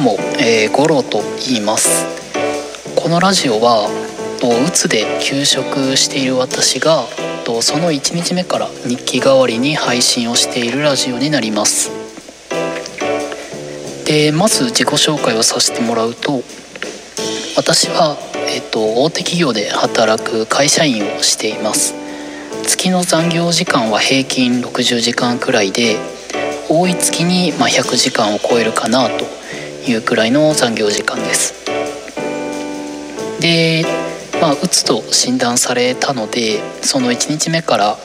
うも、えー、五郎と言います。このラジオはうつで休職している私がその1日目から日記代わりに配信をしているラジオになります。でまず自己紹介をさせてもらうと私は、えっと、大手企業で働く会社員をしています。月の残業時間は平均60時間くらいで多い月にま100時間を超えるかなというくらいの残業時間です。でまあうつと診断されたのでその1日目から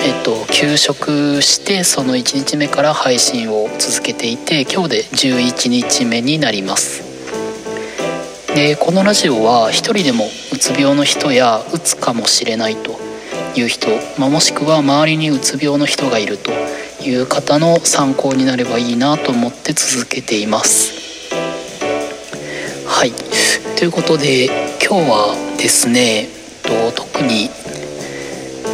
えっと休職してその1日目から配信を続けていて今日で11日目になります。でこのラジオは一人でもうつ病の人やうつかもしれないという人、まあ、もしくは周りにうつ病の人がいるという方の参考になればいいなと思って続けています。はい。ということで今日はですねと特に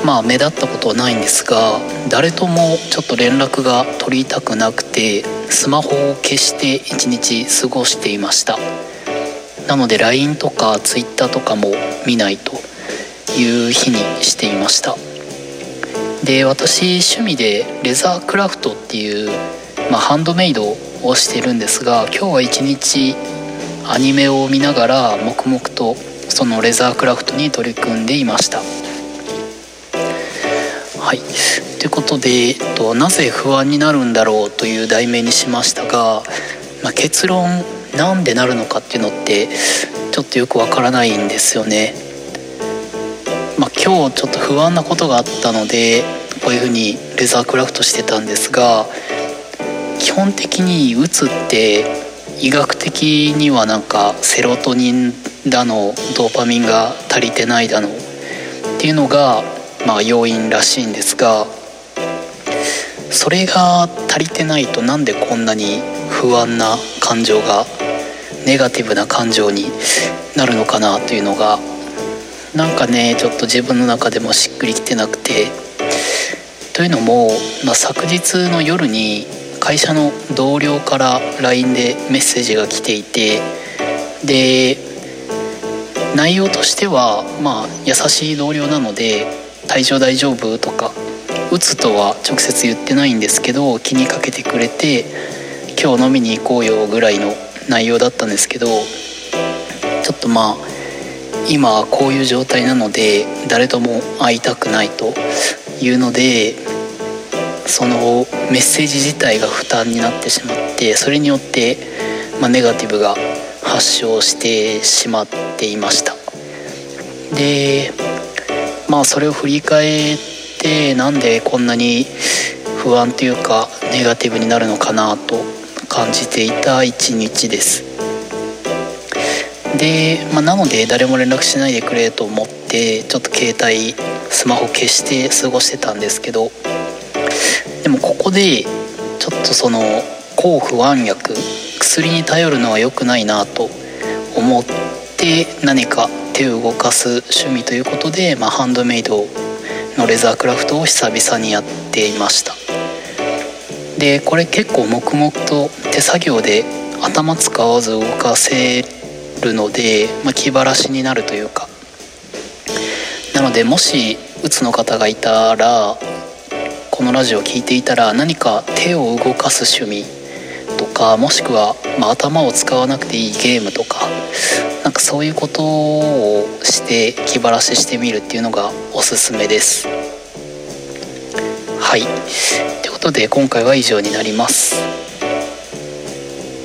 まあ目立ったことはないんですが誰ともちょっと連絡が取りたくなくてスマホを消して一日過ごしていました。なので LINE とか Twitter とかも見ないという日にしていました。で私趣味でレザークラフトっていう、まあ、ハンドメイドをしてるんですが今日は一日アニメを見ながら黙々とそのレザークラフトに取り組んでいました。はい。ということで、えっと、なぜ不安になるんだろうという題名にしましたが、まあ、結論なんでなるのかっていうのってちょっとよくわからないんですよね。まあ、今日ちょっと不安なことがあったのでこういうふうにレザークラフトしてたんですが基本的にうつって医学的にはなんかセロトニンだのドーパミンが足りてないだのっていうのがまあ要因らしいんですがそれが足りてないとなんでこんなに不安な感情がネガティブな感情になるのかなというのがなんかねちょっと自分の中でもしっくりきてなくてというのも、まあ、昨日の夜に会社の同僚から LINE でメッセージが来ていてで内容としてはまあ優しい同僚なので「体調大丈夫?」とか「うつ」とは直接言ってないんですけど気にかけてくれて「今日飲みに行こうよ」ぐらいの内容だったんですけどちょっとまあ今こういう状態なので誰とも会いたくないというのでそのメッセージ自体が負担になってしまってそれによって、まあ、ネガティブが発症してしまっていました。でまあそれを振り返ってなんでこんなに不安というかネガティブになるのかなと感じていた一日です。で、まあ、なので誰も連絡しないでくれと思ってちょっと携帯スマホ消して過ごしてたんですけどでもここでちょっとその抗不安薬薬に頼るのは良くないなと思って何か手を動かす趣味ということで、まあ、ハンドメイドのレザークラフトを久々にやっていました。でこれ結構黙々と手作業で頭使わず動かせるので、まあ、気晴らしになるというか。なのでもしうつの方がいたらこのラジオを聴いていたら何か手を動かす趣味とかもしくは、まあ、頭を使わなくていいゲームとかなんかそういうことをして気晴らししてみるっていうのがおすすめです。はい。ということで今回は以上になります。